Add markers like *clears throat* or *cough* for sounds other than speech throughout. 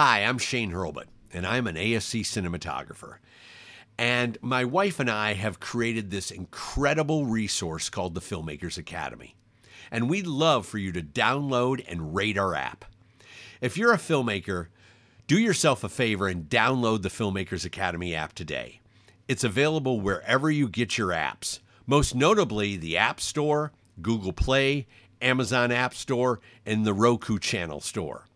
Hi, I'm Shane Hurlbut, and I'm an ASC cinematographer. And my wife and I have created this incredible resource called the Filmmakers Academy. And we'd love for you to download and rate our app. If you're a filmmaker, do yourself a favor and download the Filmmakers Academy app today. It's available wherever you get your apps, most notably the App Store, Google Play, Amazon App Store, and the Roku Channel Store.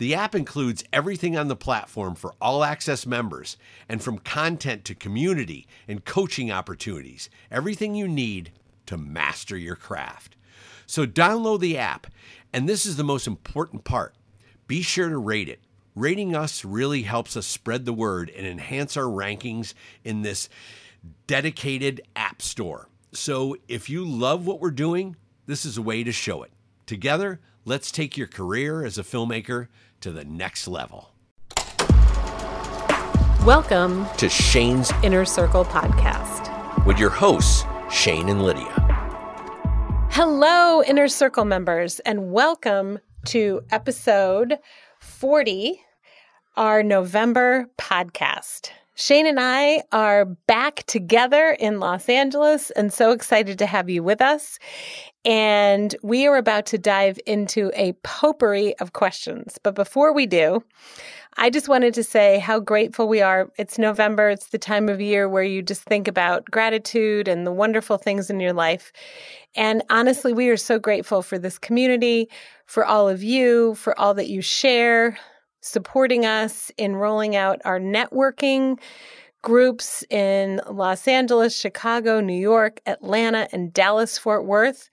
The app includes everything on the platform for all access members, and from content to community and coaching opportunities, everything you need to master your craft. So download the app, and this is the most important part be sure to rate it. Rating us really helps us spread the word and enhance our rankings in this dedicated app store. So if you love what we're doing, this is a way to show it. Together, let's take your career as a filmmaker to the next level. Welcome To Shane's Inner Circle Podcast. with your hosts, Shane and Lydia. Hello, Inner Circle members, and welcome to episode 40, our November podcast. Shane and I are back together in Los Angeles and so excited to have you with us. And we are about to dive into a potpourri of questions. But before we do, I just wanted to say how grateful we are. It's November, it's the time of year where you just think about gratitude and the wonderful things in your life. And honestly, we are so grateful for this community, for all of you, for all that you share, supporting us in rolling out our networking groups in Los Angeles, Chicago, New York, Atlanta, and Dallas, Fort Worth.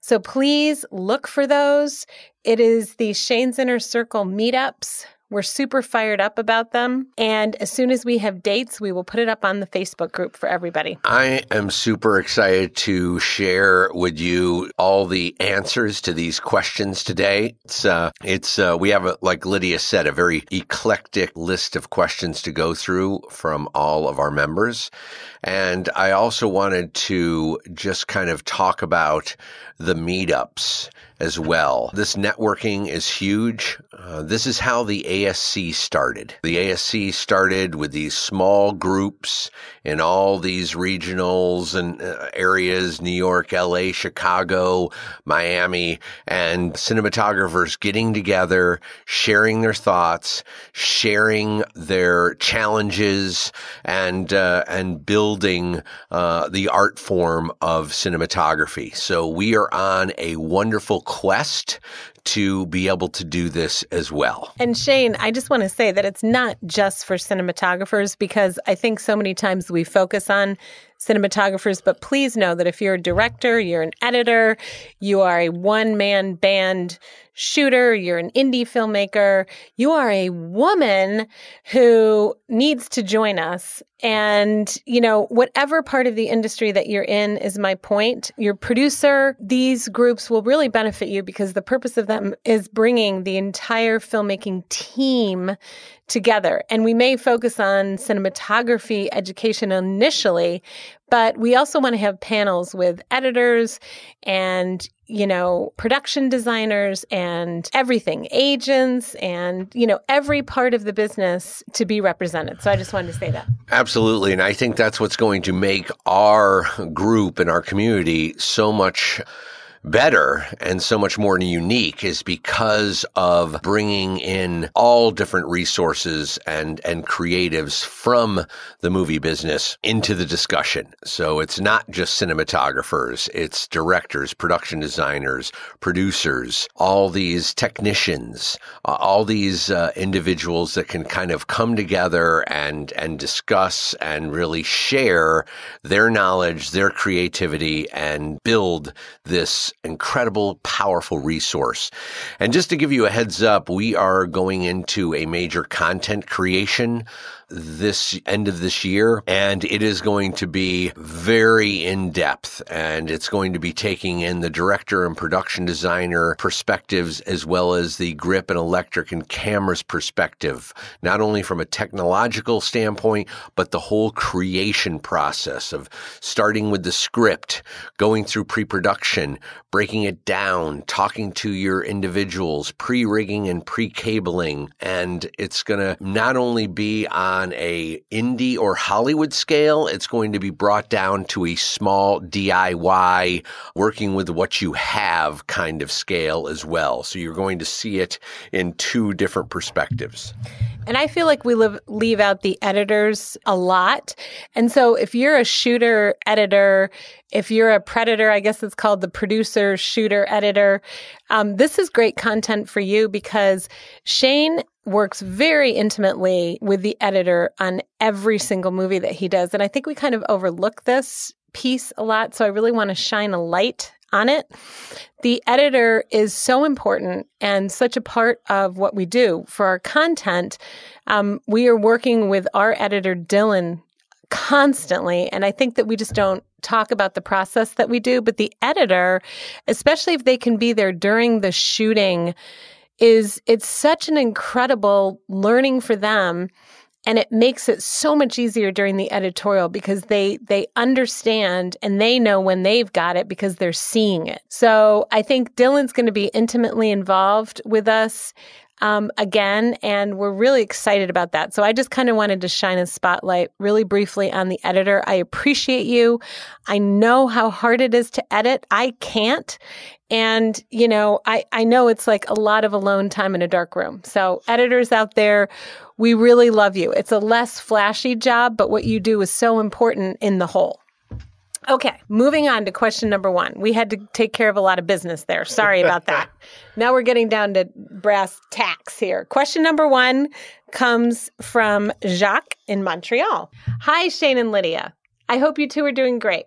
So please look for those. It is the Shane's Inner Circle meetups. We're super fired up about them. And as soon as we have dates, we will put it up on the Facebook group for everybody. I am super excited to share with you all the answers to these questions today. It's uh, it's uh, we have a, like Lydia said, a very eclectic list of questions to go through from all of our members, and I also wanted to just kind of talk about the meetups as well. This networking is huge. Uh, this is how the ASC started. The ASC started with these small groups in all these regionals and uh, areas New York, LA, Chicago, Miami, and cinematographers getting together, sharing their thoughts, sharing their challenges, and, uh, and building uh, the art form of cinematography. So we are on a wonderful quest to be able to do this as well. And Shane, I just want to say that it's not just for cinematographers because I think so many times we focus on cinematographers, but please know that if you're a director, you're an editor, you are a one man band shooter, you're an indie filmmaker, you are a woman who needs to join us. And, you know, whatever part of the industry that you're in is my point. Your producer, these groups will really benefit you because the purpose of them is bringing the entire filmmaking team together. And we may focus on cinematography education initially, but we also want to have panels with editors and, you know, production designers and everything, agents and, you know, every part of the business to be represented. So I just wanted to say that. Absolutely. And I think that's what's going to make our group and our community so much better and so much more unique is because of bringing in all different resources and, and creatives from the movie business into the discussion. So it's not just cinematographers, it's directors, production designers, producers, all these technicians, uh, all these uh, individuals that can kind of come together and, and discuss and really share their knowledge, their creativity and build this incredible, powerful resource. And just to give you a heads up, we are going into a major content creation this end of this year, and it is going to be very in depth, and it's going to be taking in the director and production designer perspectives as well as the grip and electric and cameras perspective, not only from a technological standpoint, but the whole creation process of starting with the script, going through pre-production, breaking it down, talking to your individuals, pre-rigging and pre-cabling, and it's going to not only be on a indie or Hollywood scale, it's going to be brought down to a small DIY, working with what you have kind of scale as well. So you're going to see it in two different perspectives. And I feel like we live, leave out the editors a lot. And so if you're a shooter editor, if you're a predator, I guess it's called the producer, shooter, editor, um, this is great content for you because Shane works very intimately with the editor on every single movie that he does. And I think we kind of overlook this piece a lot. So I really want to shine a light on it. The editor is so important and such a part of what we do for our content. Um, we are working with our editor, Dylan, constantly. And I think that we just don't talk about the process that we do. But the editor, especially if they can be there during the shooting, is it's such an incredible learning for them and it makes it so much easier during the editorial because they they understand and they know when they've got it because they're seeing it. So i think dylan's going to be intimately involved with us um, again, and we're really excited about that. So I just kind of wanted to shine a spotlight really briefly on the editor. I appreciate you. I know how hard it is to edit. I can't. And, you know, I, I know it's like a lot of alone time in a dark room. So editors out there, we really love you. It's a less flashy job, but what you do is so important in the whole. Okay, moving on to question number one. We had to take care of a lot of business there. Sorry about that. *laughs* now we're getting down to brass tacks here. Question number one comes from Jacques in Montreal. Hi, Shane and Lydia. I hope you two are doing great.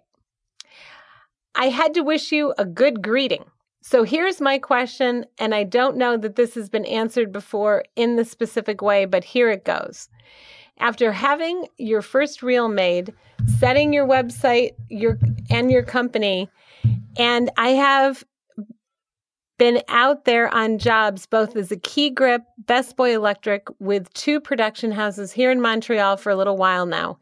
I had to wish you a good greeting. So here's my question, and I don't know that this has been answered before in the specific way, but here it goes. After having your first reel made, setting your website your and your company, and I have been out there on jobs both as a key grip, Best Boy Electric with two production houses here in Montreal for a little while now.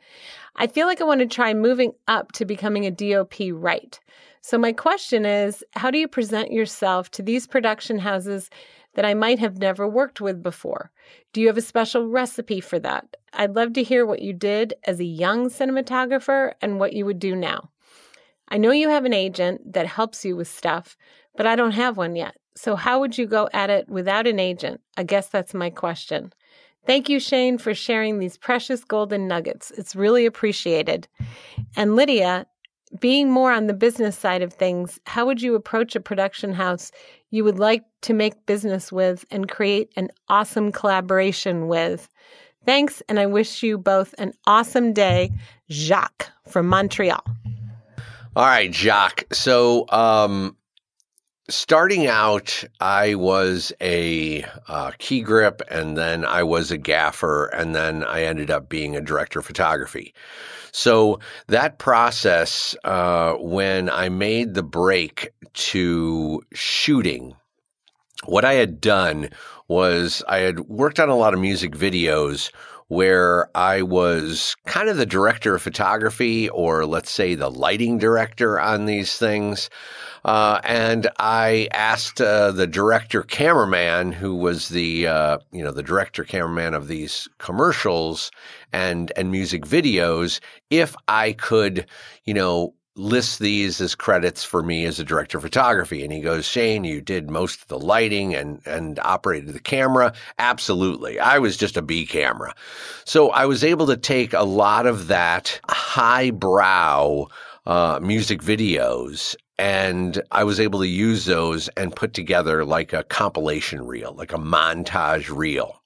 I feel like I want to try moving up to becoming a DOP right. So my question is, how do you present yourself to these production houses that I might have never worked with before? Do you have a special recipe for that? I'd love to hear what you did as a young cinematographer and what you would do now. I know you have an agent that helps you with stuff, but I don't have one yet. So, how would you go at it without an agent? I guess that's my question. Thank you, Shane, for sharing these precious golden nuggets. It's really appreciated. And Lydia, being more on the business side of things, how would you approach a production house you would like to make business with and create an awesome collaboration with? Thanks, and I wish you both an awesome day. Jacques from Montreal. All right, Jacques. So, um, starting out, I was a uh, key grip, and then I was a gaffer, and then I ended up being a director of photography. So that process, uh, when I made the break to shooting, what I had done was I had worked on a lot of music videos where I was kind of the director of photography, or let's say the lighting director on these things. Uh, and I asked uh, the director cameraman, who was the uh, you know the director cameraman of these commercials and and music videos, if I could you know lists these as credits for me as a director of photography. And he goes, Shane, you did most of the lighting and, and operated the camera. Absolutely. I was just a B camera. So I was able to take a lot of that highbrow uh, music videos and I was able to use those and put together like a compilation reel, like a montage reel.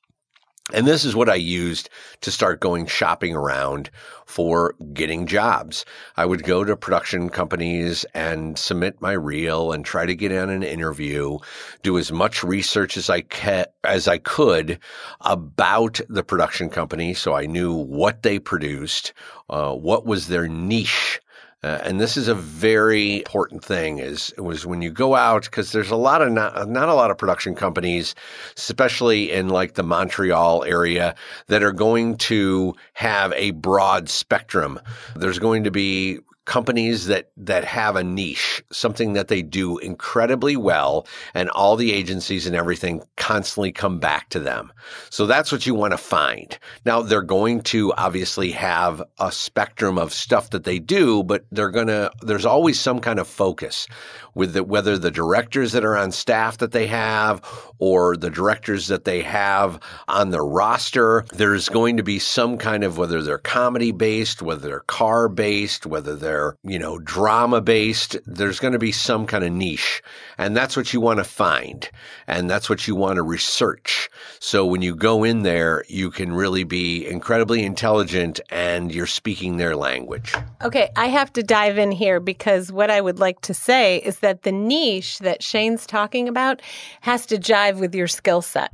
And this is what I used to start going shopping around for getting jobs. I would go to production companies and submit my reel and try to get in an interview, do as much research as I ca- as I could about the production company so I knew what they produced, uh, what was their niche uh, and this is a very important thing is was when you go out because there's a lot of not, not a lot of production companies especially in like the Montreal area that are going to have a broad spectrum. There's going to be companies that that have a niche, something that they do incredibly well, and all the agencies and everything constantly come back to them. So that's what you want to find. Now they're going to obviously have a spectrum of stuff that they do, but they're going to there's always some kind of focus with the, whether the directors that are on staff that they have or the directors that they have on their roster. There's going to be some kind of whether they're comedy based, whether they're car based, whether they're, you know, drama based. There's going to be some kind of niche. And that's what you want to find. And that's what you want to research. So when you go in there, you can really be incredibly intelligent and you're speaking their language. Okay, I have to dive in here because what I would like to say is that the niche that Shane's talking about has to jive with your skill set.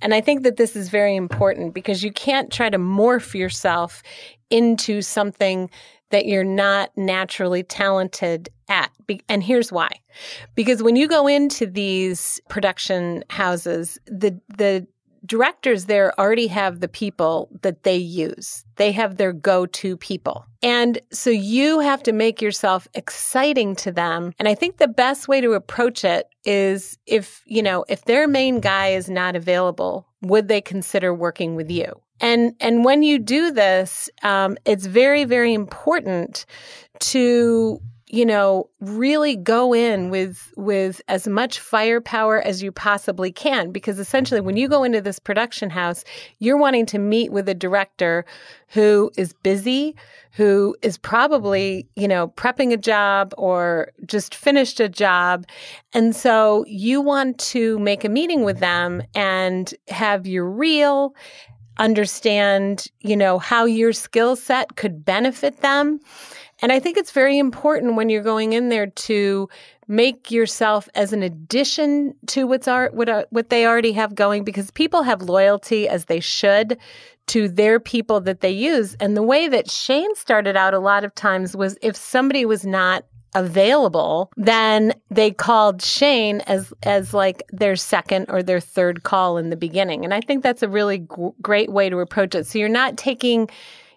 And I think that this is very important because you can't try to morph yourself into something that you're not naturally talented at. And here's why. Because when you go into these production houses, the the directors there already have the people that they use. They have their go to people. And so you have to make yourself exciting to them. And I think the best way to approach it is if, you know, if their main guy is not available, would they consider working with you? And, and when you do this, um, it's very, very important to you know, really go in with with as much firepower as you possibly can because essentially when you go into this production house, you're wanting to meet with a director who is busy, who is probably, you know, prepping a job or just finished a job. And so you want to make a meeting with them and have your reel understand, you know, how your skill set could benefit them and I think it's very important when you're going in there to make yourself as an addition to what's art what uh, what they already have going because people have loyalty as they should to their people that they use. And the way that Shane started out a lot of times was if somebody was not available, then they called Shane as as like their second or their third call in the beginning. And I think that's a really g- great way to approach it. So you're not taking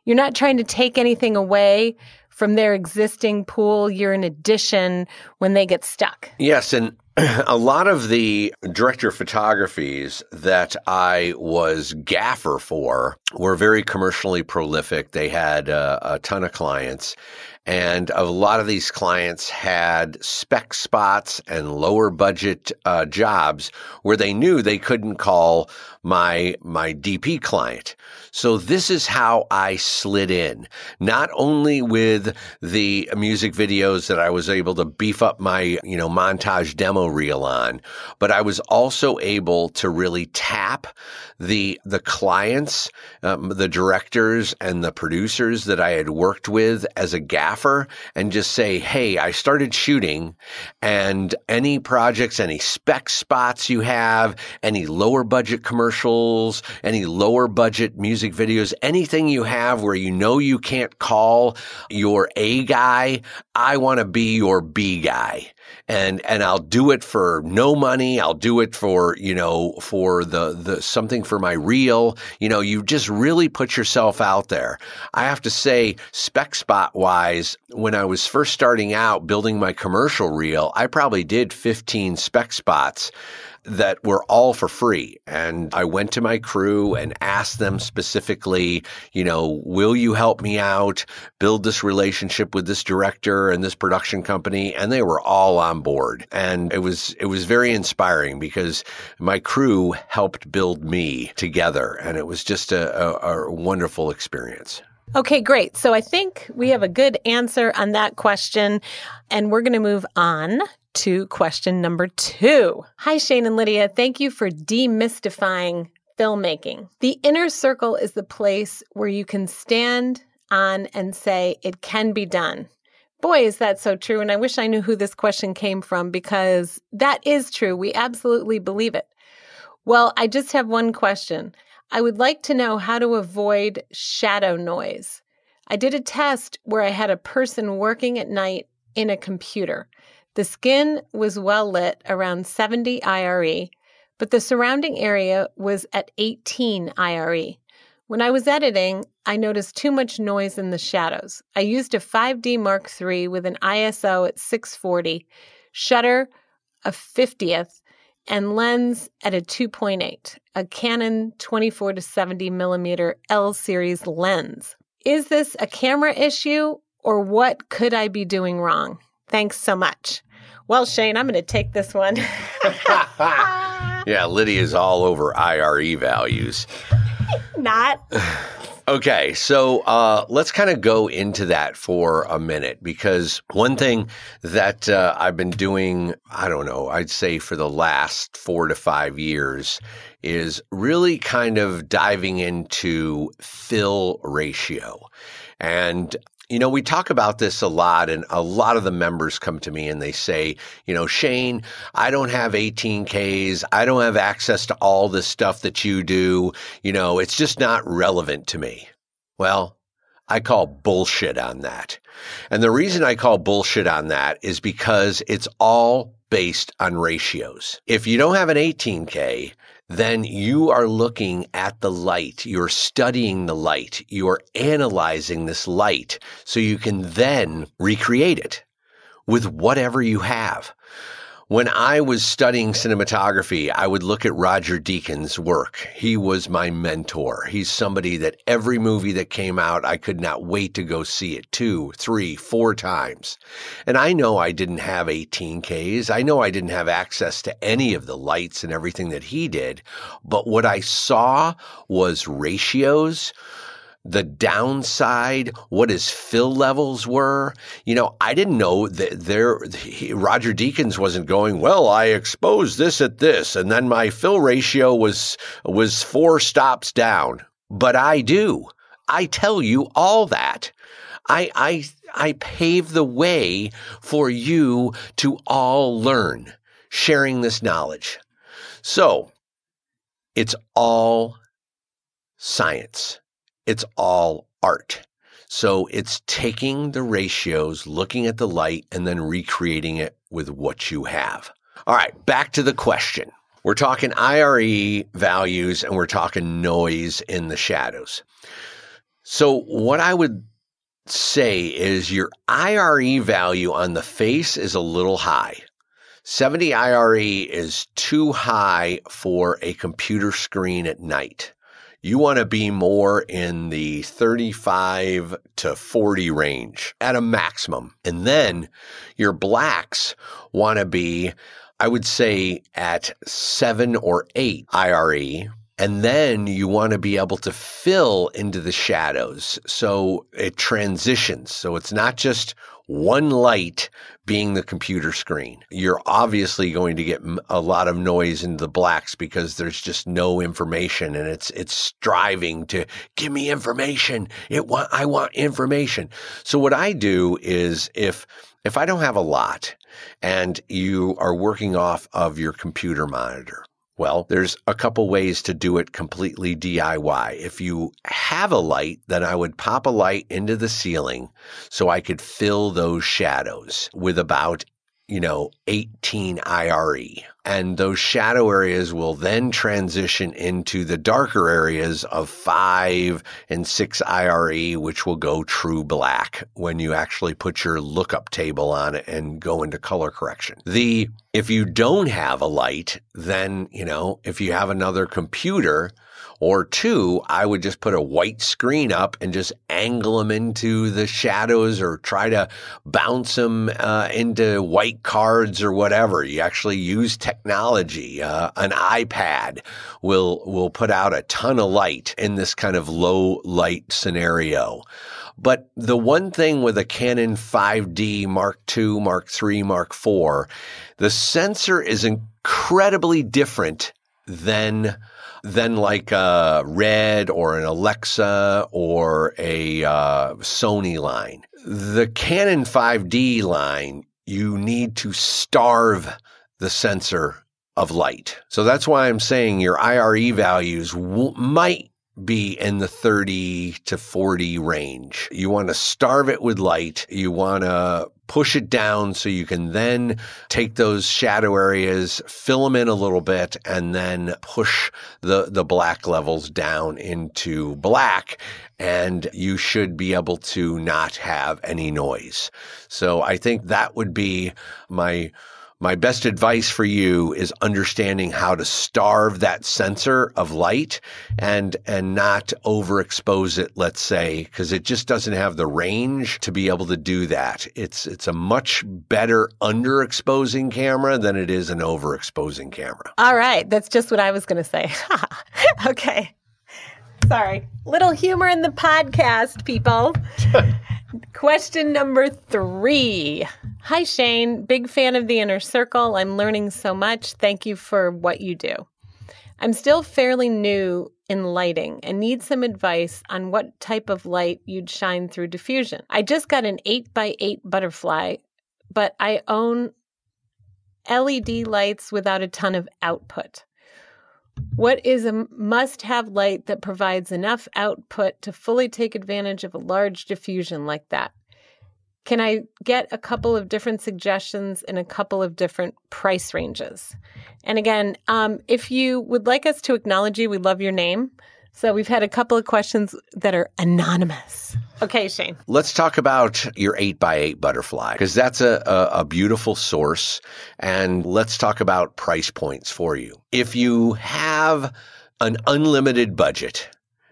you're not trying to take anything away from their existing pool. You're an addition when they get stuck. Yes. And *clears throat* a lot of the director of photographies that I was gaffer for were very commercially prolific. They had uh, a ton of clients. And a lot of these clients had spec spots and lower budget uh, jobs where they knew they couldn't call my my DP client. So this is how I slid in, not only with the music videos that I was able to beef up my, you know, montage demo reel on, but I was also able to really tap the the clients, um, the directors and the producers that I had worked with as a gaffer and just say, "Hey, I started shooting and any projects, any spec spots you have, any lower budget commercials, any lower budget music videos, anything you have where you know you can't call your A guy, I want to be your B guy. And, and I'll do it for no money. I'll do it for, you know, for the, the something for my reel. You know, you just really put yourself out there. I have to say, spec spot wise, when I was first starting out building my commercial reel, I probably did 15 spec spots that were all for free. And I went to my crew and asked them specifically, you know, will you help me out build this relationship with this director and this production company? And they were all on board. And it was, it was very inspiring because my crew helped build me together. And it was just a, a, a wonderful experience. Okay, great. So I think we have a good answer on that question. And we're going to move on to question number two. Hi, Shane and Lydia. Thank you for demystifying filmmaking. The inner circle is the place where you can stand on and say, it can be done. Boy, is that so true. And I wish I knew who this question came from because that is true. We absolutely believe it. Well, I just have one question. I would like to know how to avoid shadow noise. I did a test where I had a person working at night in a computer. The skin was well lit around 70 IRE, but the surrounding area was at 18 IRE. When I was editing, I noticed too much noise in the shadows. I used a 5D Mark III with an ISO at 640, shutter a 50th, and lens at a 2.8, a Canon 24 to 70 millimeter L series lens. Is this a camera issue or what could I be doing wrong? Thanks so much. Well, Shane, I'm going to take this one. *laughs* yeah, Lydia's all over IRE values. Not. Okay, so uh, let's kind of go into that for a minute because one thing that uh, I've been doing, I don't know, I'd say for the last four to five years is really kind of diving into fill ratio. And you know, we talk about this a lot, and a lot of the members come to me and they say, you know, Shane, I don't have 18Ks. I don't have access to all this stuff that you do. You know, it's just not relevant to me. Well, I call bullshit on that. And the reason I call bullshit on that is because it's all based on ratios. If you don't have an 18K, then you are looking at the light. You're studying the light. You're analyzing this light so you can then recreate it with whatever you have. When I was studying cinematography, I would look at Roger Deakins' work. He was my mentor. He's somebody that every movie that came out, I could not wait to go see it two, three, four times. And I know I didn't have 18Ks. I know I didn't have access to any of the lights and everything that he did. But what I saw was ratios the downside, what his fill levels were. You know, I didn't know that there, he, Roger Deakins wasn't going, well, I exposed this at this, and then my fill ratio was, was four stops down. But I do. I tell you all that. I, I, I pave the way for you to all learn sharing this knowledge. So it's all science. It's all art. So it's taking the ratios, looking at the light, and then recreating it with what you have. All right, back to the question. We're talking IRE values and we're talking noise in the shadows. So, what I would say is your IRE value on the face is a little high. 70 IRE is too high for a computer screen at night you want to be more in the 35 to 40 range at a maximum. And then your blacks want to be, I would say, at seven or eight IRE. And then you want to be able to fill into the shadows. So it transitions. So it's not just one light being the computer screen. You're obviously going to get a lot of noise in the blacks because there's just no information and it's it's striving to give me information. It want I want information. So what I do is if if I don't have a lot and you are working off of your computer monitor, well, there's a couple ways to do it completely DIY. If you have a light, then I would pop a light into the ceiling so I could fill those shadows with about you know, 18 IRE. And those shadow areas will then transition into the darker areas of 5 and 6 IRE, which will go true black when you actually put your lookup table on it and go into color correction. The if you don't have a light, then, you know, if you have another computer, or two, I would just put a white screen up and just angle them into the shadows or try to bounce them uh, into white cards or whatever. You actually use technology. Uh, an iPad will will put out a ton of light in this kind of low light scenario. But the one thing with a Canon 5D Mark II, Mark III, Mark IV, the sensor is incredibly different than than like a Red or an Alexa or a uh, Sony line. The Canon 5D line, you need to starve the sensor of light. So that's why I'm saying your IRE values w- might be in the 30 to 40 range. You want to starve it with light. You want to push it down so you can then take those shadow areas, fill them in a little bit, and then push the, the black levels down into black. And you should be able to not have any noise. So I think that would be my my best advice for you is understanding how to starve that sensor of light and and not overexpose it let's say because it just doesn't have the range to be able to do that. It's it's a much better underexposing camera than it is an overexposing camera. All right. That's just what i was going to say. *laughs* Okay sorry little humor in the podcast people *laughs* Question number three. Hi, Shane. Big fan of the inner circle. I'm learning so much. Thank you for what you do. I'm still fairly new in lighting and need some advice on what type of light you'd shine through diffusion. I just got an 8x8 butterfly, but I own LED lights without a ton of output. What is a must have light that provides enough output to fully take advantage of a large diffusion like that? Can I get a couple of different suggestions in a couple of different price ranges? And again, um, if you would like us to acknowledge you, we love your name. So we've had a couple of questions that are anonymous. Okay, Shane. Let's talk about your 8x8 butterfly because that's a, a, a, beautiful source. And let's talk about price points for you. If you have an unlimited budget,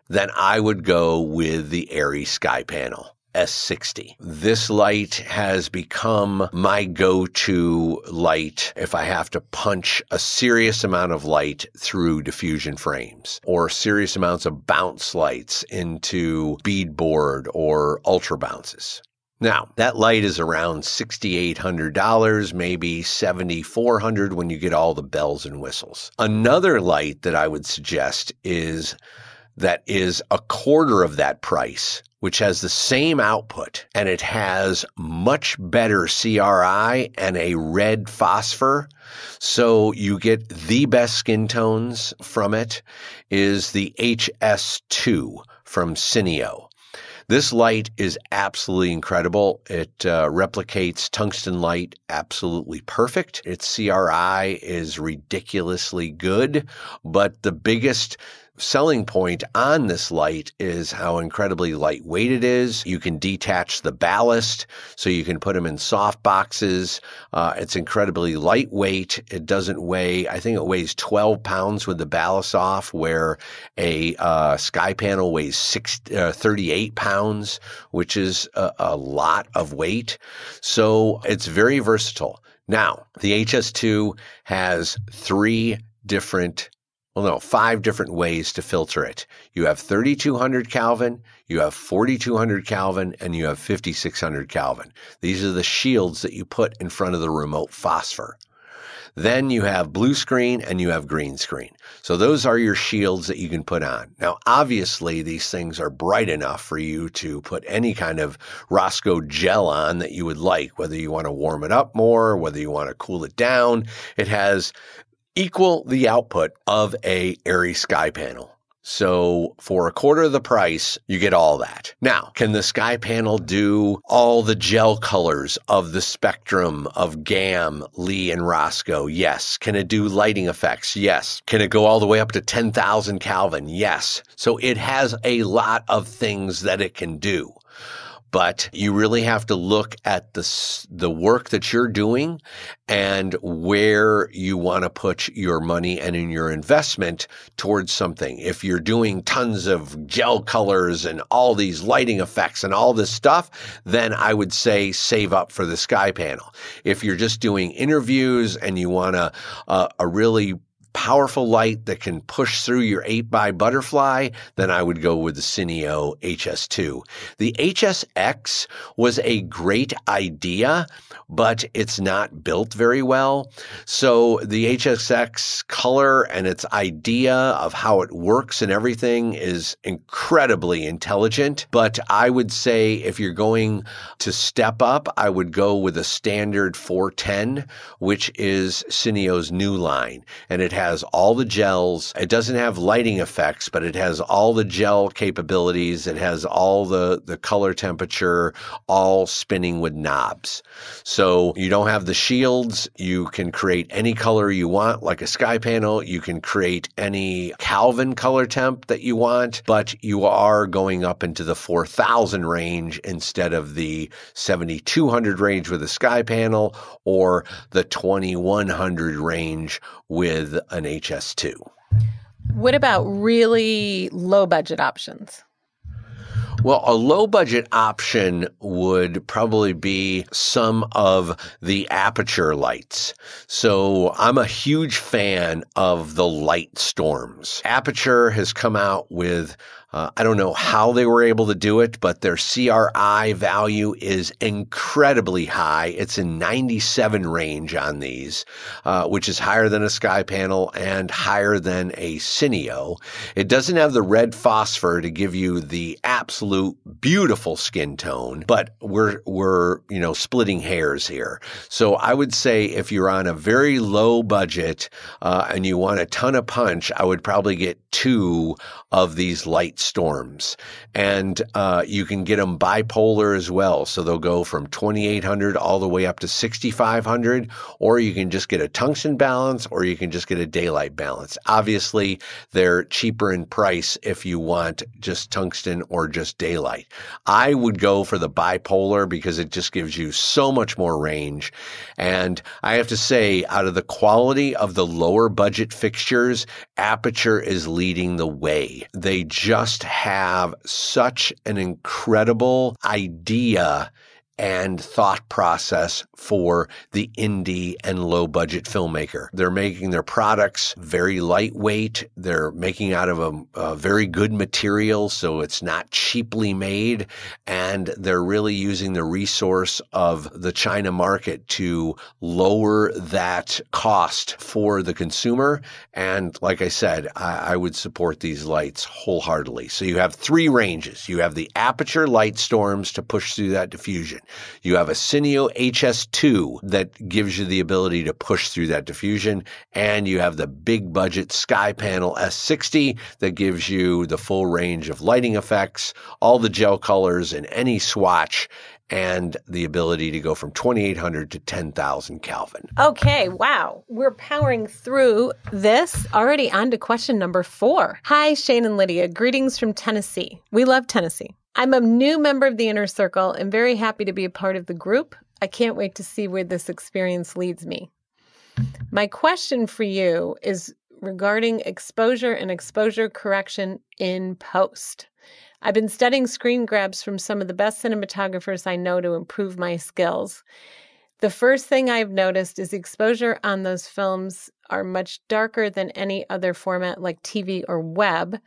then I would go with the ARRI Sky Panel. S60. This light has become my go-to light if I have to punch a serious amount of light through diffusion frames or serious amounts of bounce lights into beadboard or ultra bounces. Now, that light is around $6,800, maybe $7,400 when you get all the bells and whistles. Another light that I would suggest is that is a quarter of that price, which has the same output and it has much better CRI and a red phosphor. So you get the best skin tones from it is the HS2 from Cineo. This light is absolutely incredible. It uh, replicates tungsten light absolutely perfect. Its CRI is ridiculously good, but the biggest selling point on this light is how incredibly lightweight it is. You can detach the ballast, so you can put them in soft boxes. Uh, it's incredibly lightweight. It doesn't weigh, I think it weighs 12 pounds with the ballast off, where a uh, sky panel weighs six, uh, 38 pounds, which is a, a lot of weight. So it's very versatile. Now, the HS2 has three different well, no, five different ways to filter it. You have 3200 Kelvin, you have 4200 Kelvin, and you have 5600 Kelvin. These are the shields that you put in front of the remote phosphor. Then you have blue screen and you have green screen. So those are your shields that you can put on. Now, obviously, these things are bright enough for you to put any kind of Rosco gel on that you would like, whether you want to warm it up more, whether you want to cool it down. It has equal the output of a ARRI Sky panel. So for a quarter of the price, you get all that. Now, can the Sky panel do all the gel colors of the spectrum of GAM, Lee, and Rosco? Yes. Can it do lighting effects? Yes. Can it go all the way up to 10,000 Kelvin? Yes. So it has a lot of things that it can do but you really have to look at the the work that you're doing and where you want to put your money and in your investment towards something. If you're doing tons of gel colors and all these lighting effects and all this stuff, then I would say save up for the sky panel. If you're just doing interviews and you want a a, uh, a really powerful light that can push through your 8 by butterfly, then I would go with the Cineo HS2. The HSX was a great idea, but it's not built very well. So the HSX color and its idea of how it works and everything is incredibly intelligent. But I would say if you're going to step up, I would go with a standard 410, which is Cineo's new line. And it has all the gels. It doesn't have lighting effects, but it has all the gel capabilities. It has all the, the color temperature, all spinning with knobs. So you don't have the shields. You can create any color you want, like a sky panel. You can create any Kelvin color temp that you want, but you are going up into the 4000 range instead of the 7200 range with a sky panel or the 2100 range with an HS2. What about really low budget options? Well, a low budget option would probably be some of the Aputure lights. So I'm a huge fan of the light storms. Aputure has come out with uh, I don't know how they were able to do it, but their CRI value is incredibly high. It's in 97 range on these, uh, which is higher than a sky panel and higher than a Cineo. It doesn't have the red phosphor to give you the absolute beautiful skin tone, but we're, we're, you know, splitting hairs here. So I would say if you're on a very low budget, uh, and you want a ton of punch, I would probably get two of these light storms. And uh, you can get them bipolar as well. So they'll go from 2800 all the way up to 6500, or you can just get a tungsten balance, or you can just get a daylight balance. Obviously, they're cheaper in price if you want just tungsten or just daylight. I would go for the bipolar because it just gives you so much more range. And I have to say, out of the quality of the lower budget fixtures, Aputure is leading the way. They just have such an incredible idea and thought process for the indie and low budget filmmaker. They're making their products very lightweight. They're making out of a, a, very good material, so it's not cheaply made. And they're really using the resource of the China market to lower that cost for the consumer. And like I said, I, I would support these lights wholeheartedly. So you have three ranges. You have the Aputure light storms to push through that diffusion. You have a Cineo HS2 that gives you the ability to push through that diffusion. And you have the big budget Sky Panel S60 that gives you the full range of lighting effects, all the gel colors in any swatch and the ability to go from 2800 to 10,000 Kelvin. Okay, wow. We're powering through this. Already on to question number four. Hi, Shane and Lydia. Greetings from Tennessee. We love Tennessee. I'm a new member of the inner circle and very happy to be a part of the group. I can't wait to see where this experience leads me. My question for you is regarding exposure and exposure correction in post. I've been studying screen grabs from some of the best cinematographers I know to improve my skills. The first thing I've noticed is exposure on those films are much darker than any other format like TV or web,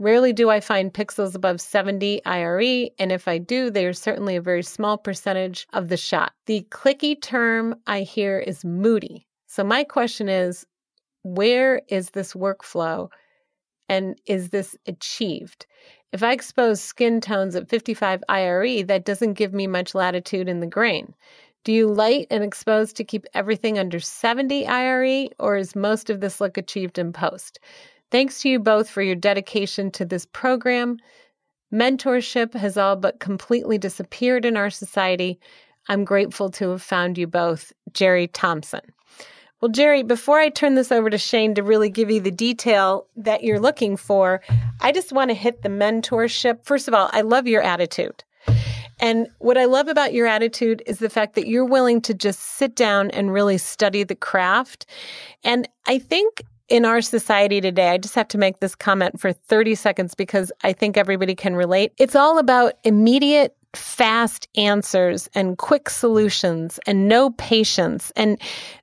Rarely do I find pixels above 70 IRE, and if I do, they are certainly a very small percentage of the shot. The clicky term I hear is moody. So, my question is where is this workflow and is this achieved? If I expose skin tones at 55 IRE, that doesn't give me much latitude in the grain. Do you light and expose to keep everything under 70 IRE, or is most of this look achieved in post? Thanks to you both for your dedication to this program. Mentorship has all but completely disappeared in our society. I'm grateful to have found you both, Jerry Thompson. Well, Jerry, before I turn this over to Shane to really give you the detail that you're looking for, I just want to hit the mentorship. First of all, I love your attitude. And what I love about your attitude is the fact that you're willing to just sit down and really study the craft. And I think in our society today, I just have to make this comment for 30 seconds because I think everybody can relate. It's all about immediate fast answers and quick solutions and no patience. And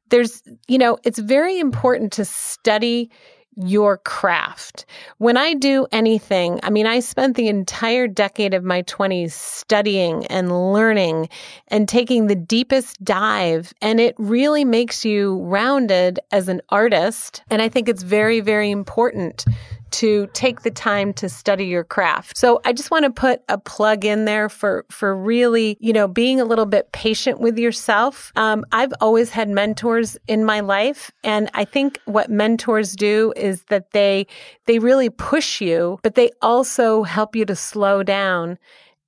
there's, you know, it's very important to study your craft. When I do anything, I mean, I spent the entire decade of my 20s studying and learning and taking the deepest dive, and it really makes you rounded as an artist. And I think it's very, very important to take the time to study your craft. So I just want to put a plug in there for, for really, you know, being a little bit patient with yourself. Um, I've always had mentors in my life. And I think what mentors do is that they, they really push you, but they also help you to slow down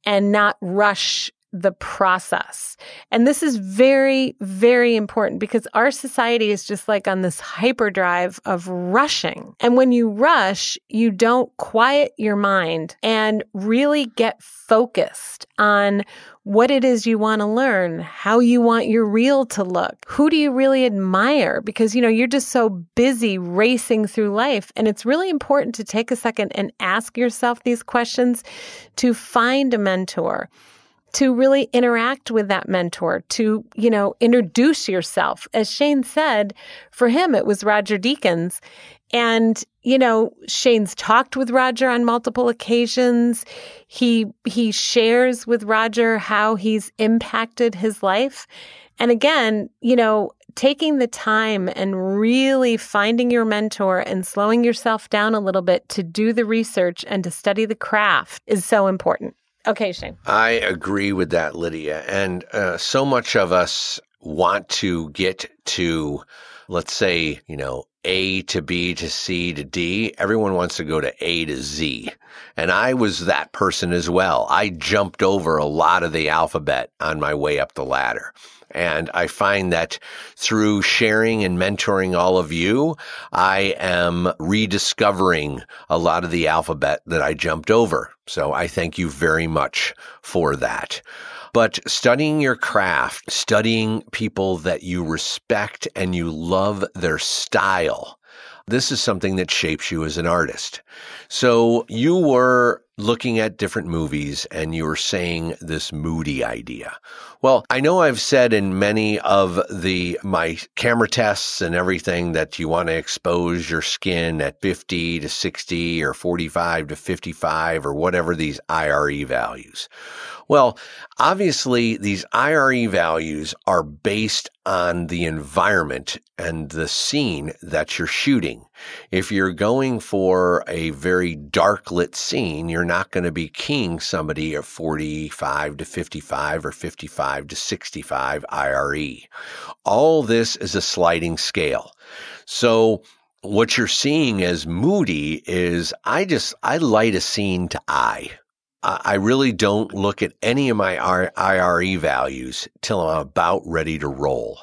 and not rush the process. And this is very, very important because our society is just like on this hyperdrive of rushing. And when you rush, you don't quiet your mind and really get focused on what it is you want to learn, how you want your reel to look. Who do you really admire? Because, you know, you're just so busy racing through life. And it's really important to take a second and ask yourself these questions to find a mentor to really interact with that mentor, to, you know, introduce yourself. As Shane said, for him, it was Roger Deakins. And, you know, Shane's talked with Roger on multiple occasions. He, he shares with Roger how he's impacted his life. And again, you know, taking the time and really finding your mentor and slowing yourself down a little bit to do the research and to study the craft is so important. Okay, Shane. I agree with that, Lydia. And uh, so much of us want to get to, let's say, you know, A to B to C to D. Everyone wants to go to A to Z. And I was that person as well. I jumped over a lot of the alphabet on my way up the ladder. And I find that through sharing and mentoring all of you, I am rediscovering a lot of the alphabet that I jumped over. So I thank you very much for that. But studying your craft, studying people that you respect and you love their style, this is something that shapes you as an artist. So you were looking at different movies and you were saying this moody idea. Well, I know I've said in many of the my camera tests and everything that you want to expose your skin at 50 to 60 or 45 to 55 or whatever these IRE values. Well, obviously, these IRE values are based on the environment and the scene that you're shooting. If you're going for a very dark lit scene, you're not going to be keying somebody at 45 to 55 or 55 to 65 IRE. All this is a sliding scale. So, what you're seeing as moody is I just, I light a scene to I. I really don't look at any of my IRE values till I'm about ready to roll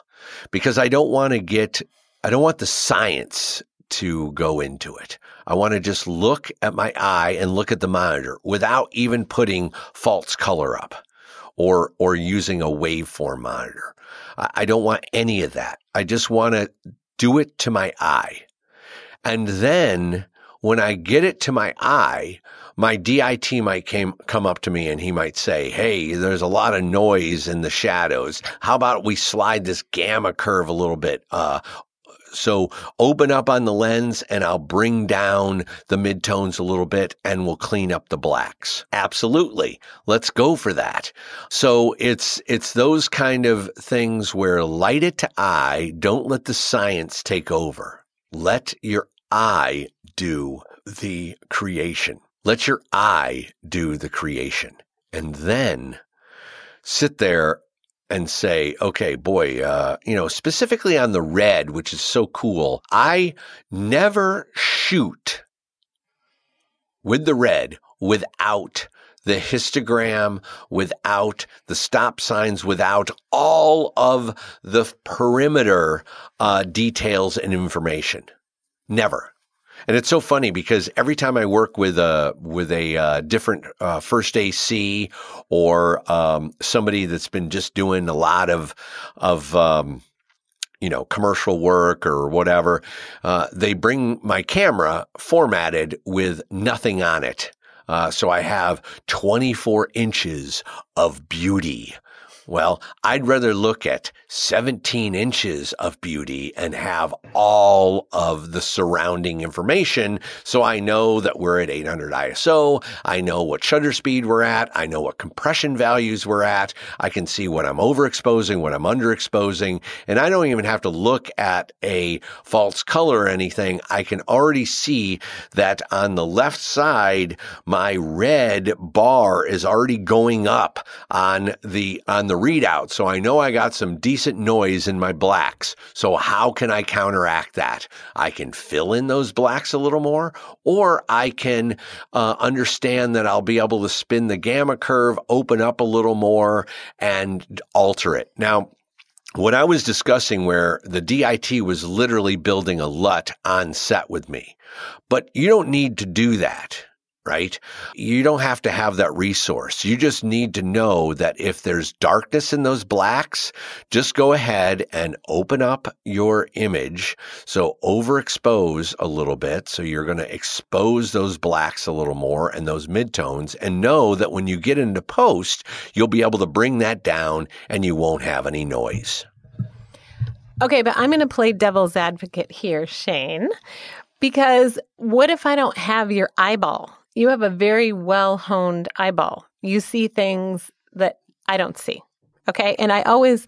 because I don't want to get, I don't want the science to go into it. I want to just look at my eye and look at the monitor without even putting false color up or, or using a waveform monitor. I don't want any of that. I just want to do it to my eye. And then when I get it to my eye, my DIT might came, come up to me and he might say, Hey, there's a lot of noise in the shadows. How about we slide this gamma curve a little bit? Uh, so open up on the lens and I'll bring down the midtones a little bit and we'll clean up the blacks. Absolutely. Let's go for that. So it's, it's those kind of things where light it to eye. Don't let the science take over. Let your eye do the creation. Let your eye do the creation and then sit there and say, okay, boy, uh, you know, specifically on the red, which is so cool. I never shoot with the red without the histogram, without the stop signs, without all of the perimeter uh, details and information. Never. And it's so funny because every time I work with a with a uh, different uh, first AC or um, somebody that's been just doing a lot of of um, you know commercial work or whatever, uh, they bring my camera formatted with nothing on it. Uh, so I have 24 inches of beauty. Well, I'd rather look at 17 inches of beauty and have all of the surrounding information. So I know that we're at 800 ISO. I know what shutter speed we're at. I know what compression values we're at. I can see what I'm overexposing, what I'm underexposing. And I don't even have to look at a false color or anything. I can already see that on the left side, my red bar is already going up on the, on the the readout, so I know I got some decent noise in my blacks. So how can I counteract that? I can fill in those blacks a little more, or I can uh, understand that I'll be able to spin the gamma curve, open up a little more, and alter it. Now, what I was discussing where the DIT was literally building a LUT on set with me. But you don't need to do that right? You don't have to have that resource. You just need to know that if there's darkness in those blacks, just go ahead and open up your image. So overexpose a little bit. So you're going to expose those blacks a little more and those midtones and know that when you get into post, you'll be able to bring that down and you won't have any noise. Okay, but I'm going to play devil's advocate here, Shane, because what if I don't have your eyeball? You have a very well honed eyeball. You see things that I don't see. Okay. And I always,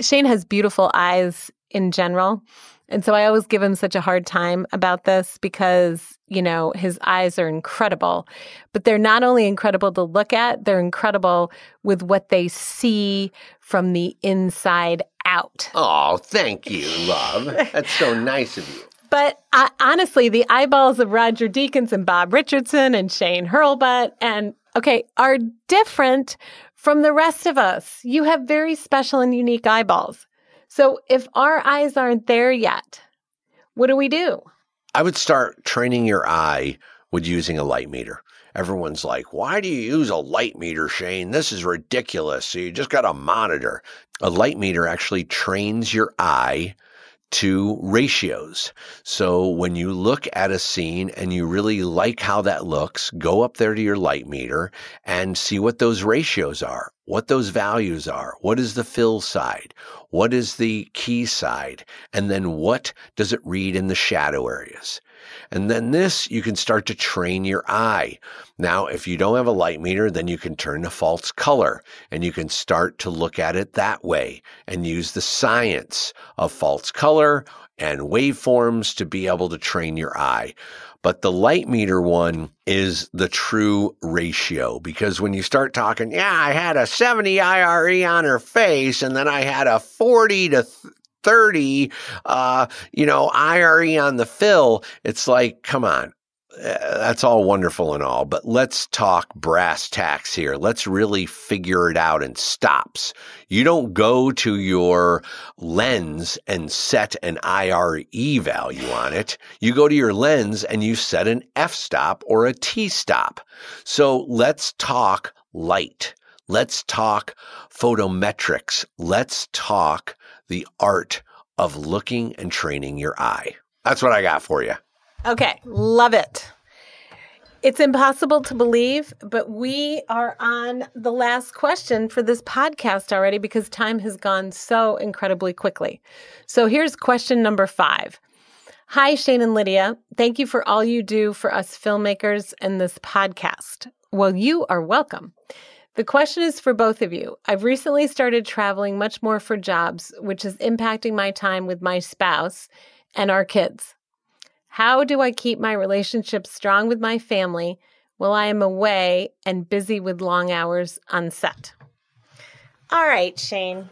Shane has beautiful eyes in general. And so I always give him such a hard time about this because, you know, his eyes are incredible, but they're not only incredible to look at, they're incredible with what they see from the inside out. Oh, thank you, love. *laughs* That's so nice of you. But honestly, the eyeballs of Roger Deakins and Bob Richardson and Shane Hurlbut and okay are different from the rest of us. You have very special and unique eyeballs. So if our eyes aren't there yet, what do we do? I would start training your eye with using a light meter. Everyone's like, why do you use a light meter, Shane? This is ridiculous. So you just got a monitor. A light meter actually trains your eye to ratios. So when you look at a scene and you really like how that looks, go up there to your light meter and see what those ratios are, what those values are. What is the fill side? What is the key side? And then what does it read in the shadow areas? And then this, you can start to train your eye. Now, if you don't have a light meter, then you can turn to false color and you can start to look at it that way and use the science of false color and waveforms to be able to train your eye. But the light meter one is the true ratio because when you start talking, yeah, I had a 70 IRE on her face and then I had a 40 to 30, uh, you know, IRE on the fill, it's like, come on. Uh, that's all wonderful and all, but let's talk brass tacks here. Let's really figure it out and stops. You don't go to your lens and set an IRE value on it. You go to your lens and you set an f stop or a t stop. So let's talk light. Let's talk photometrics. Let's talk the art of looking and training your eye. That's what I got for you. Okay, love it. It's impossible to believe, but we are on the last question for this podcast already because time has gone so incredibly quickly. So here's question number five. Hi, Shane and Lydia. Thank you for all you do for us filmmakers and this podcast. Well, you are welcome. The question is for both of you. I've recently started traveling much more for jobs, which is impacting my time with my spouse and our kids. How do I keep my relationship strong with my family while I am away and busy with long hours on set? All right, Shane.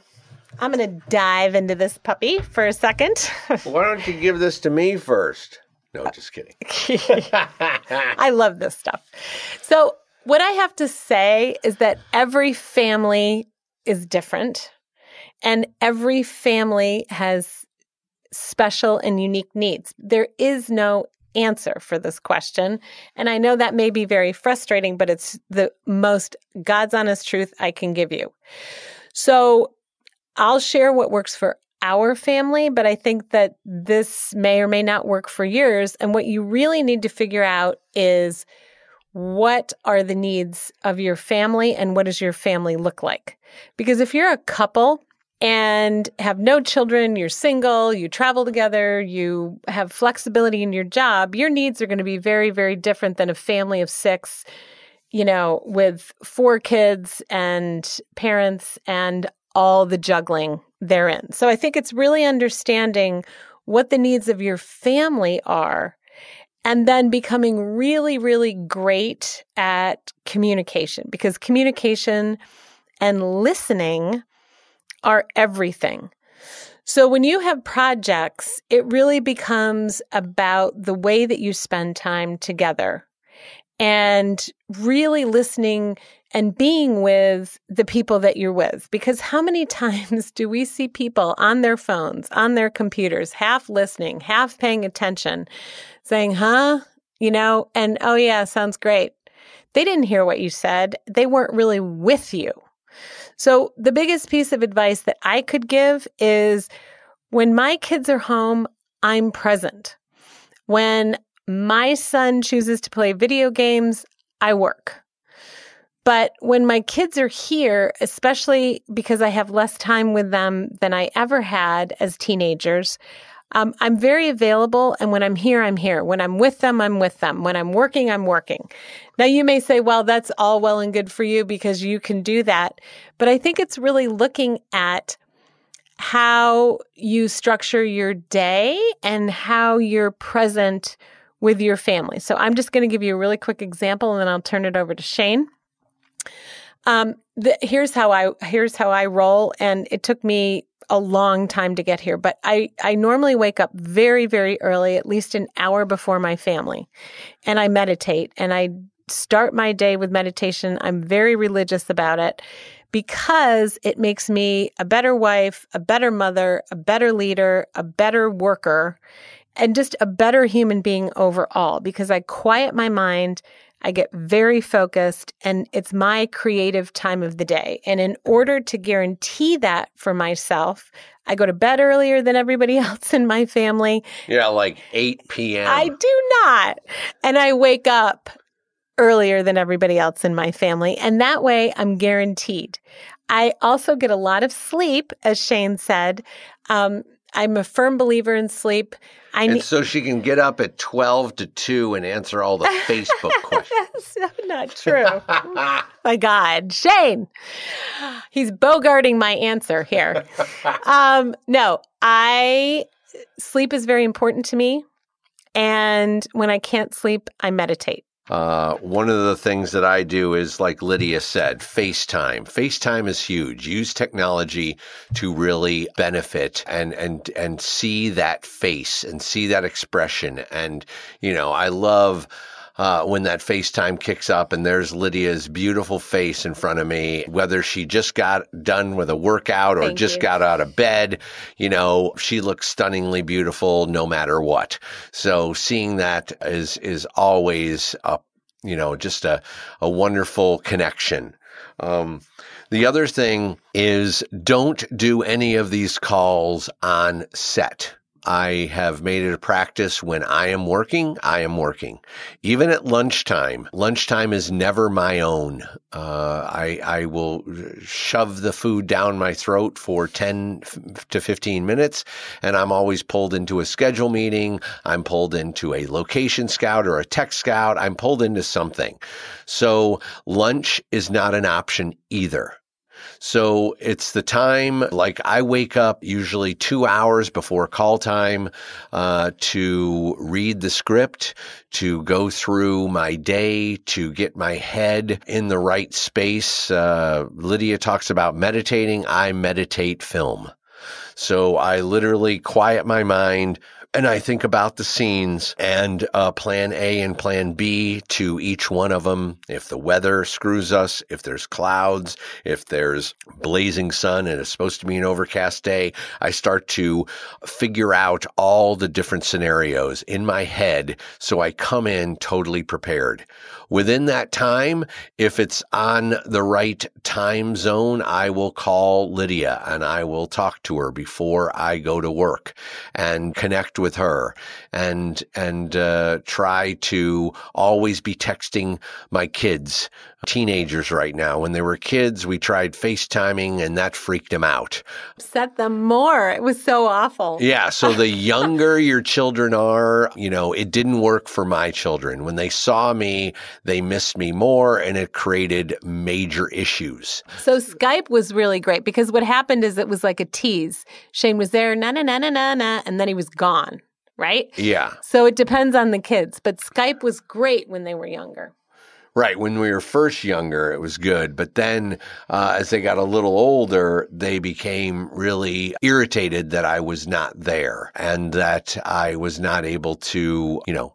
I'm going to dive into this puppy for a second. *laughs* Why don't you give this to me first? No, just kidding. *laughs* I love this stuff. So, what I have to say is that every family is different and every family has special and unique needs. There is no answer for this question. And I know that may be very frustrating, but it's the most God's honest truth I can give you. So I'll share what works for our family, but I think that this may or may not work for yours. And what you really need to figure out is what are the needs of your family and what does your family look like? Because if you're a couple and have no children, you're single, you travel together, you have flexibility in your job, your needs are going to be very, very different than a family of six, you know, with four kids and parents and all the juggling therein. So I think it's really understanding what the needs of your family are and then becoming really, really great at communication because communication and listening are everything. So when you have projects, it really becomes about the way that you spend time together and really listening and being with the people that you're with. Because how many *laughs* times do we see people on their phones, on their computers, half listening, half paying attention, saying, huh? You know, and oh, yeah, sounds great. They didn't hear what you said. They weren't really with you. So, the biggest piece of advice that I could give is when my kids are home, I'm present. When my son chooses to play video games, I work. But when my kids are here, especially because I have less time with them than I ever had as teenagers, um, I'm very available. And when I'm here, I'm here. When I'm with them, I'm with them. When I'm working, I'm working. Now, you may say, well, that's all well and good for you because you can do that. But I think it's really looking at how you structure your day and how you're present with your family. So I'm just going to give you a really quick example and then I'll turn it over to Shane. Um, the, here's how I here's how I roll, and it took me a long time to get here, but I I normally wake up very very early, at least an hour before my family, and I meditate and I start my day with meditation. I'm very religious about it because it makes me a better wife, a better mother, a better leader, a better worker, and just a better human being overall because I quiet my mind I get very focused and it's my creative time of the day. And in order to guarantee that for myself, I go to bed earlier than everybody *laughs* else in my family. Yeah, like 8 p.m. I do not. And I wake up earlier than everybody else in my family. And that way I'm guaranteed. I also get a lot of sleep, as Shane said. Um, I'm a firm believer in sleep. I and ne- so she can get up at 12 to 2 and answer all the *laughs* Facebook questions. That's not true. *laughs* my God. Shane, he's bogarting my answer here. *laughs* Um, no, I sleep is very important to me. And when I can't sleep, I meditate. Uh, one of the things that I do is, like Lydia said, FaceTime. FaceTime is huge. Use technology to really benefit and and and see that face and see that expression. And you know, I love. Uh, when that FaceTime kicks up and there's Lydia's beautiful face in front of me, whether she just got done with a workout or Thank just you. got out of bed, you know, she looks stunningly beautiful no matter what. So seeing that is, is always a, you know, just a, a wonderful connection. Um, the other thing is don't do any of these calls on set. I have made it a practice when I am working, I am working. Even at lunchtime, lunchtime is never my own. Uh, I, I will shove the food down my throat for 10 to 15 minutes, and I'm always pulled into a schedule meeting. I'm pulled into a location scout or a tech scout. I'm pulled into something. So lunch is not an option either. So it's the time, like I wake up usually two hours before call time uh, to read the script, to go through my day, to get my head in the right space. Uh, Lydia talks about meditating. I meditate film. So I literally quiet my mind and I think about the scenes and uh, plan A and plan B to each one of them. If the weather screws us, if there's clouds, if there's blazing sun and it's supposed to be an overcast day, I start to figure out all the different scenarios in my head so I come in totally prepared. Within that time, if it's on the right time zone, I will call Lydia and I will talk to her before I go to work and connect with her and and uh, try to always be texting my kids teenagers right now when they were kids we tried facetiming and that freaked them out Upset them more. It was so awful. yeah so the *laughs* younger your children are you know it didn't work for my children when they saw me they missed me more and it created major issues So Skype was really great because what happened is it was like a tease. Shane was there, na na na na na na, and then he was gone, right? yeah So it depends on the kids, but Skype was great when they were younger. Right. When we were first younger, it was good. But then uh, as they got a little older, they became really irritated that I was not there and that I was not able to, you know,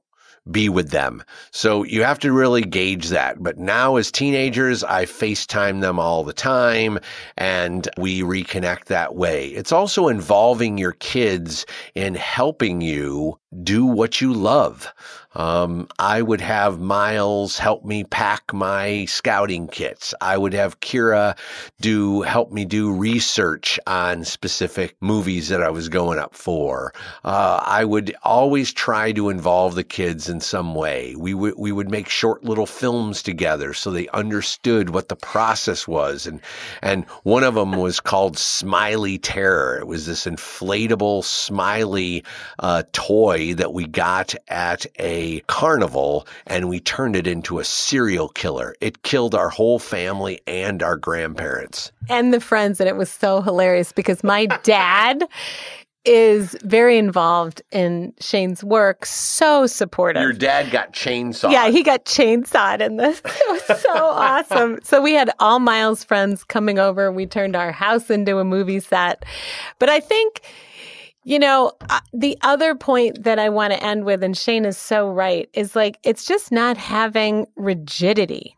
be with them. So you have to really gauge that. But now as teenagers, I FaceTime them all the time and we reconnect that way. It's also involving your kids in helping you do what you love. Um, I would have Miles help me pack my scouting kits. I would have Kira do help me do research on specific movies that I was going up for. Uh, I would always try to involve the kids in some way. We would we would make short little films together so they understood what the process was. And and one of them was called Smiley Terror. It was this inflatable smiley uh, toy that we got at a carnival and we turned it into a serial killer. It killed our whole family and our grandparents. And the friends, and it was so hilarious because my dad is very involved in Shane's work, so supportive. Your dad got chainsawed. Yeah, he got chainsawed in this. *laughs* It was so awesome. So we had all Miles' friends coming over. We turned our house into a movie set. But I think, you know, uh, the other point that I want to end with, and Shane is so right, is like it's just not having rigidity.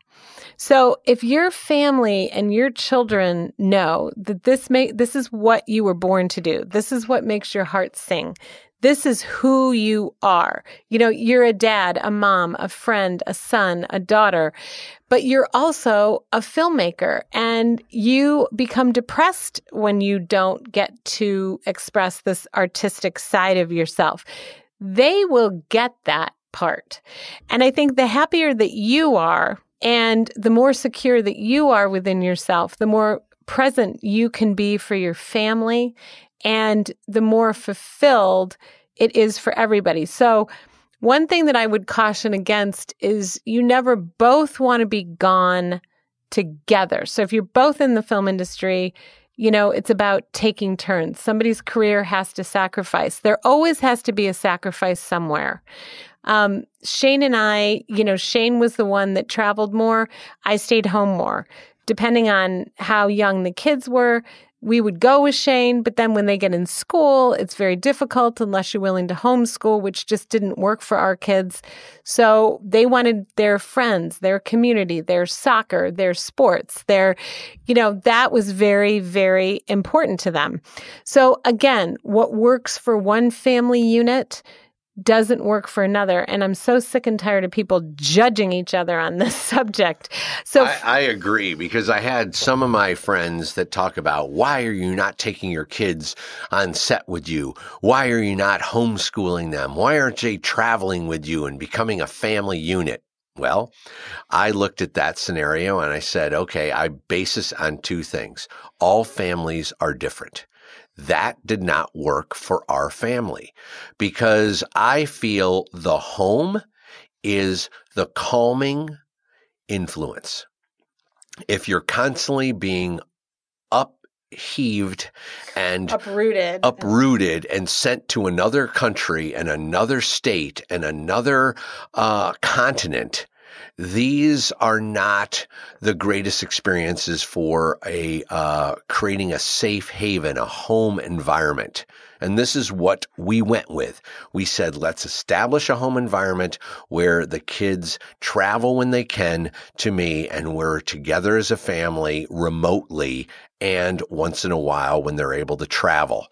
So if your family and your children know that this may this is what you were born to do. This is what makes your heart sing. This is who you are. You know, you're a dad, a mom, a friend, a son, a daughter, but you're also a filmmaker and you become depressed when you don't get to express this artistic side of yourself. They will get that part. And I think the happier that you are and the more secure that you are within yourself, the more present you can be for your family and the more fulfilled it is for everybody. So, one thing that I would caution against is you never both want to be gone together. So, if you're both in the film industry, you know, it's about taking turns. Somebody's career has to sacrifice. There always has to be a sacrifice somewhere. Um, Shane and I, you know, Shane was the one that traveled more. I stayed home more. Depending on how young the kids were, we would go with Shane, but then when they get in school, it's very difficult unless you're willing to homeschool, which just didn't work for our kids. So they wanted their friends, their community, their soccer, their sports, their, you know, that was very, very important to them. So again, what works for one family unit doesn't work for another. And I'm so sick and tired of people judging each other on this *laughs* subject. So I, I agree because I had some of my friends that talk about why are you not taking your kids on set with you? Why are you not homeschooling them? Why aren't they traveling with you and becoming a family unit? Well, I looked at that scenario and I said, okay, I base this on two things. All families are different. That did not work for our family because I feel the home is the calming influence. If you're constantly being upheaved and uprooted. uprooted and sent to another country and another state and another uh, continent, these are not the greatest experiences for a uh, creating a safe haven, a home environment. And this is what we went with. We said, let's establish a home environment where the kids travel when they can to me and we're together as a family remotely and once in a while when they're able to travel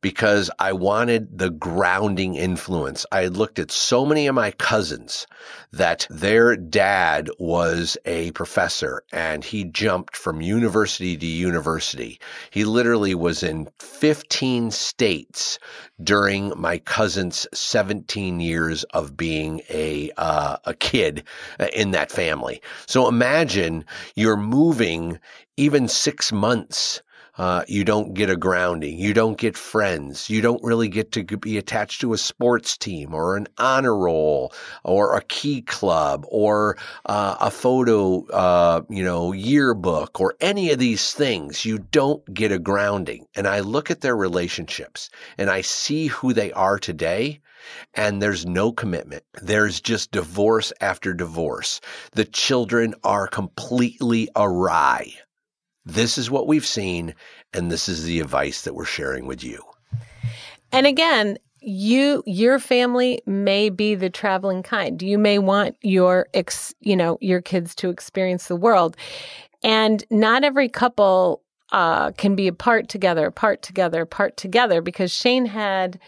because I wanted the grounding influence. I had looked at so many of my cousins that their dad was a professor and he jumped from university to university. He literally was in 15 states during my cousin's 17 years of being a, uh, a kid uh, in that family. So imagine you're moving even six months uh, you don't get a grounding. You don't get friends. You don't really get to be attached to a sports team or an honor roll or a key club or uh, a photo, uh, you know, yearbook or any of these things. You don't get a grounding. And I look at their relationships and I see who they are today and there's no commitment. There's just divorce after divorce. The children are completely awry. This is what we've seen, and this is the advice that we're sharing with you. And again, you your family may be the traveling kind. You may want your ex, you know, your kids to experience the world. And not every couple uh, can be apart together, apart together, apart together because Shane had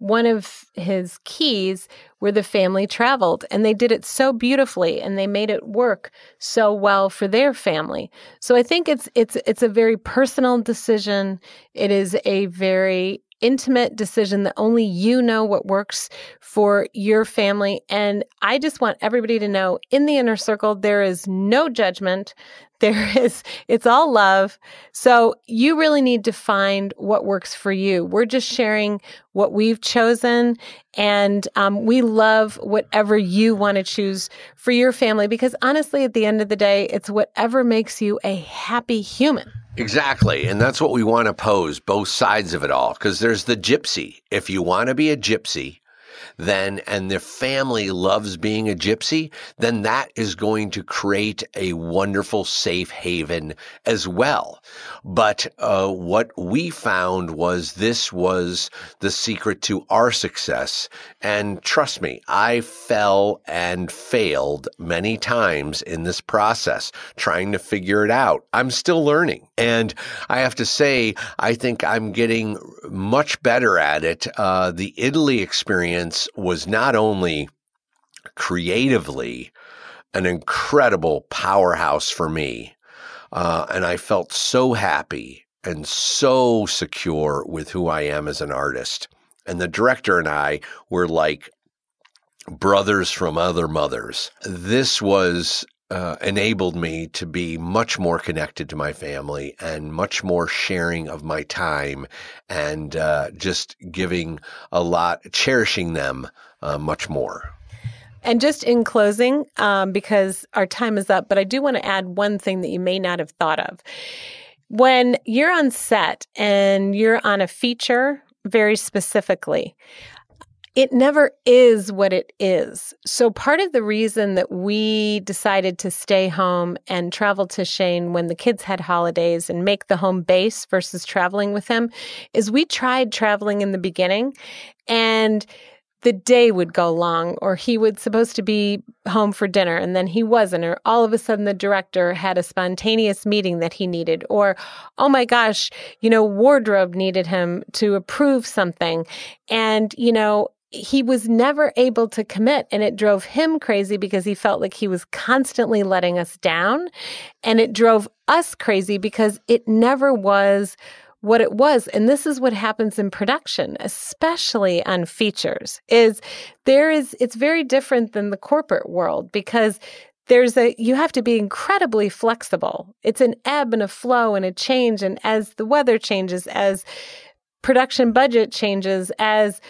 one of his keys where the family traveled and they did it so beautifully and they made it work so well for their family. So I think it's it's it's a very personal decision. It is a very intimate decision that only you know what works for your family. And I just want everybody to know in the inner circle, there is no judgment. There *laughs* is, it's all love. So you really need to find what works for you. We're just sharing what we've chosen. And um, we love whatever you want to choose for your family because honestly, at the end of the day, it's whatever makes you a happy human. Exactly. And that's what we want to pose both sides of it all. Because there's the gypsy. If you want to be a gypsy, then, and the family loves being a gypsy, then that is going to create a wonderful safe haven as well. But uh, what we found was this was the secret to our success. And trust me, I fell and failed many times in this process, trying to figure it out. I'm still learning. And I have to say, I think I'm getting much better at it. Uh, the Italy experience was not only creatively an incredible powerhouse for me, uh, and I felt so happy and so secure with who I am as an artist. And the director and I were like brothers from other mothers. This was uh, enabled me to be much more connected to my family and much more sharing of my time and uh, just giving a lot, cherishing them uh, much more. And just in closing, um, because our time is up, but I do want to add one thing that you may not have thought of. When you're on set and you're on a feature, very specifically, it never is what it is. So, part of the reason that we decided to stay home and travel to Shane when the kids had holidays and make the home base versus traveling with him is we tried traveling in the beginning and the day would go long or he was supposed to be home for dinner and then he wasn't or all of a sudden the director had a spontaneous meeting that he needed or oh my gosh you know wardrobe needed him to approve something and you know he was never able to commit and it drove him crazy because he felt like he was constantly letting us down. And it drove us crazy because it never was what it was. And this is what happens in production especially on features is there is it's very different than the corporate world because there's a you have to be incredibly flexible. It's an ebb and a flow and a change. And as the weather changes as production budget changes as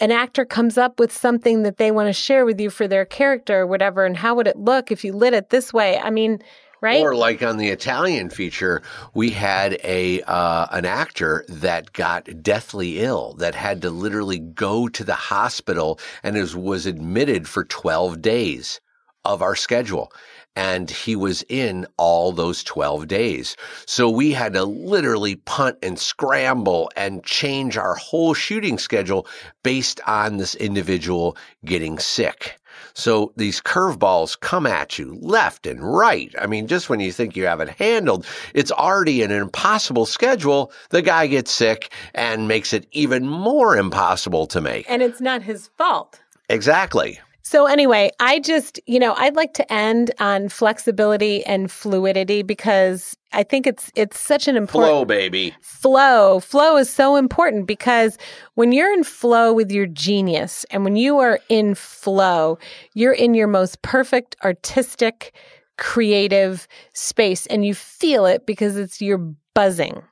an actor comes up with something that they want to share with you for their character or whatever and how would it look if you lit it this way? I mean right? Or like on the italian feature we had a uh, an actor that got deathly ill that had to literally go to the hospital and is, was admitted for 12 days of our schedule and he was in all those 12 days. So we had to literally punt and scramble and change our whole shooting schedule based on this individual getting sick. So these curveballs come at you left and right. I mean, just when you think you have it handled, it's already an impossible schedule. The guy gets sick and makes it even more impossible to make. and it's not his fault Exactly. So anyway, I just, you know, I'd like to end on flexibility and fluidity because I think it's it's such an important Flow, baby. flow. Flow is so important because when you're in flow with your genius and when you are in flow, you're in your most perfect artistic, creative space and you feel it because it's you're buzzing.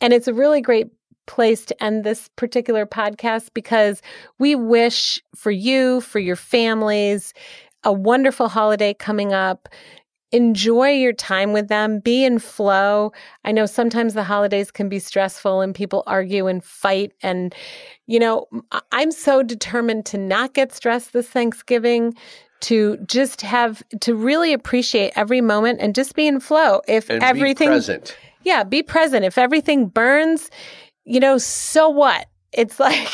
And it's a really great place to end this particular podcast because we wish for you, for your families, a wonderful holiday coming up. Enjoy your time with them. Be in flow. I know sometimes the holidays can be stressful and people argue and fight. And, you know, I'm so determined to not get stressed this Thanksgiving, to just have, to really appreciate every moment and just be in flow. If And everything, be present. yeah, be present. If everything burns, you know, so what? It's like,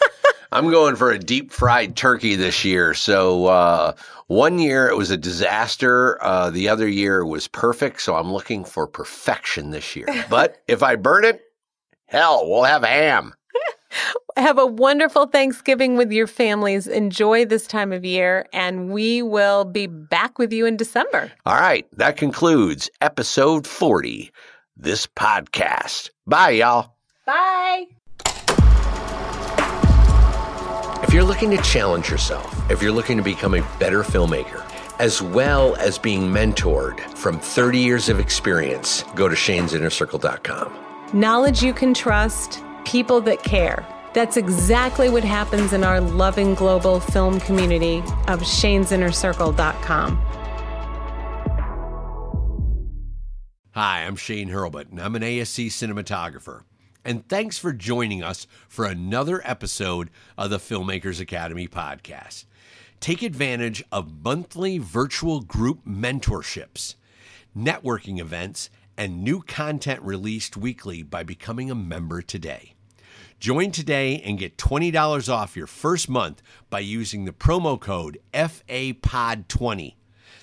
*laughs* I'm going for a deep fried turkey this year. So uh, one year it was a disaster. Uh, the other year was perfect. So I'm looking for perfection this year. *laughs* But if I burn it, hell, we'll have ham. *laughs* have a wonderful Thanksgiving with your families. Enjoy this time of year, and we will be back with you in December. All right, that concludes episode 40, this podcast. Bye, y'all. Bye. If you're looking to challenge yourself, if you're looking to become a better filmmaker, as well as being mentored from 30 years of experience, go to shanesinnercircle.com. Knowledge you can trust, people that care. That's exactly what happens in our loving global film community of shanesinnercircle.com. Hi, I'm Shane Hurlbut, and I'm an ASC cinematographer. And thanks for joining us for another episode of the Filmmakers Academy podcast. Take advantage of monthly virtual group mentorships, networking events, and new content released weekly by becoming a member today. Join today and get $20 off your first month by using the promo code FAPOD20.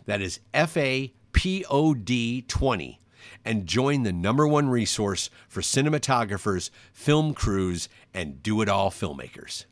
That is FAPOD20 and join the number one resource for cinematographers, film crews, and do it all filmmakers.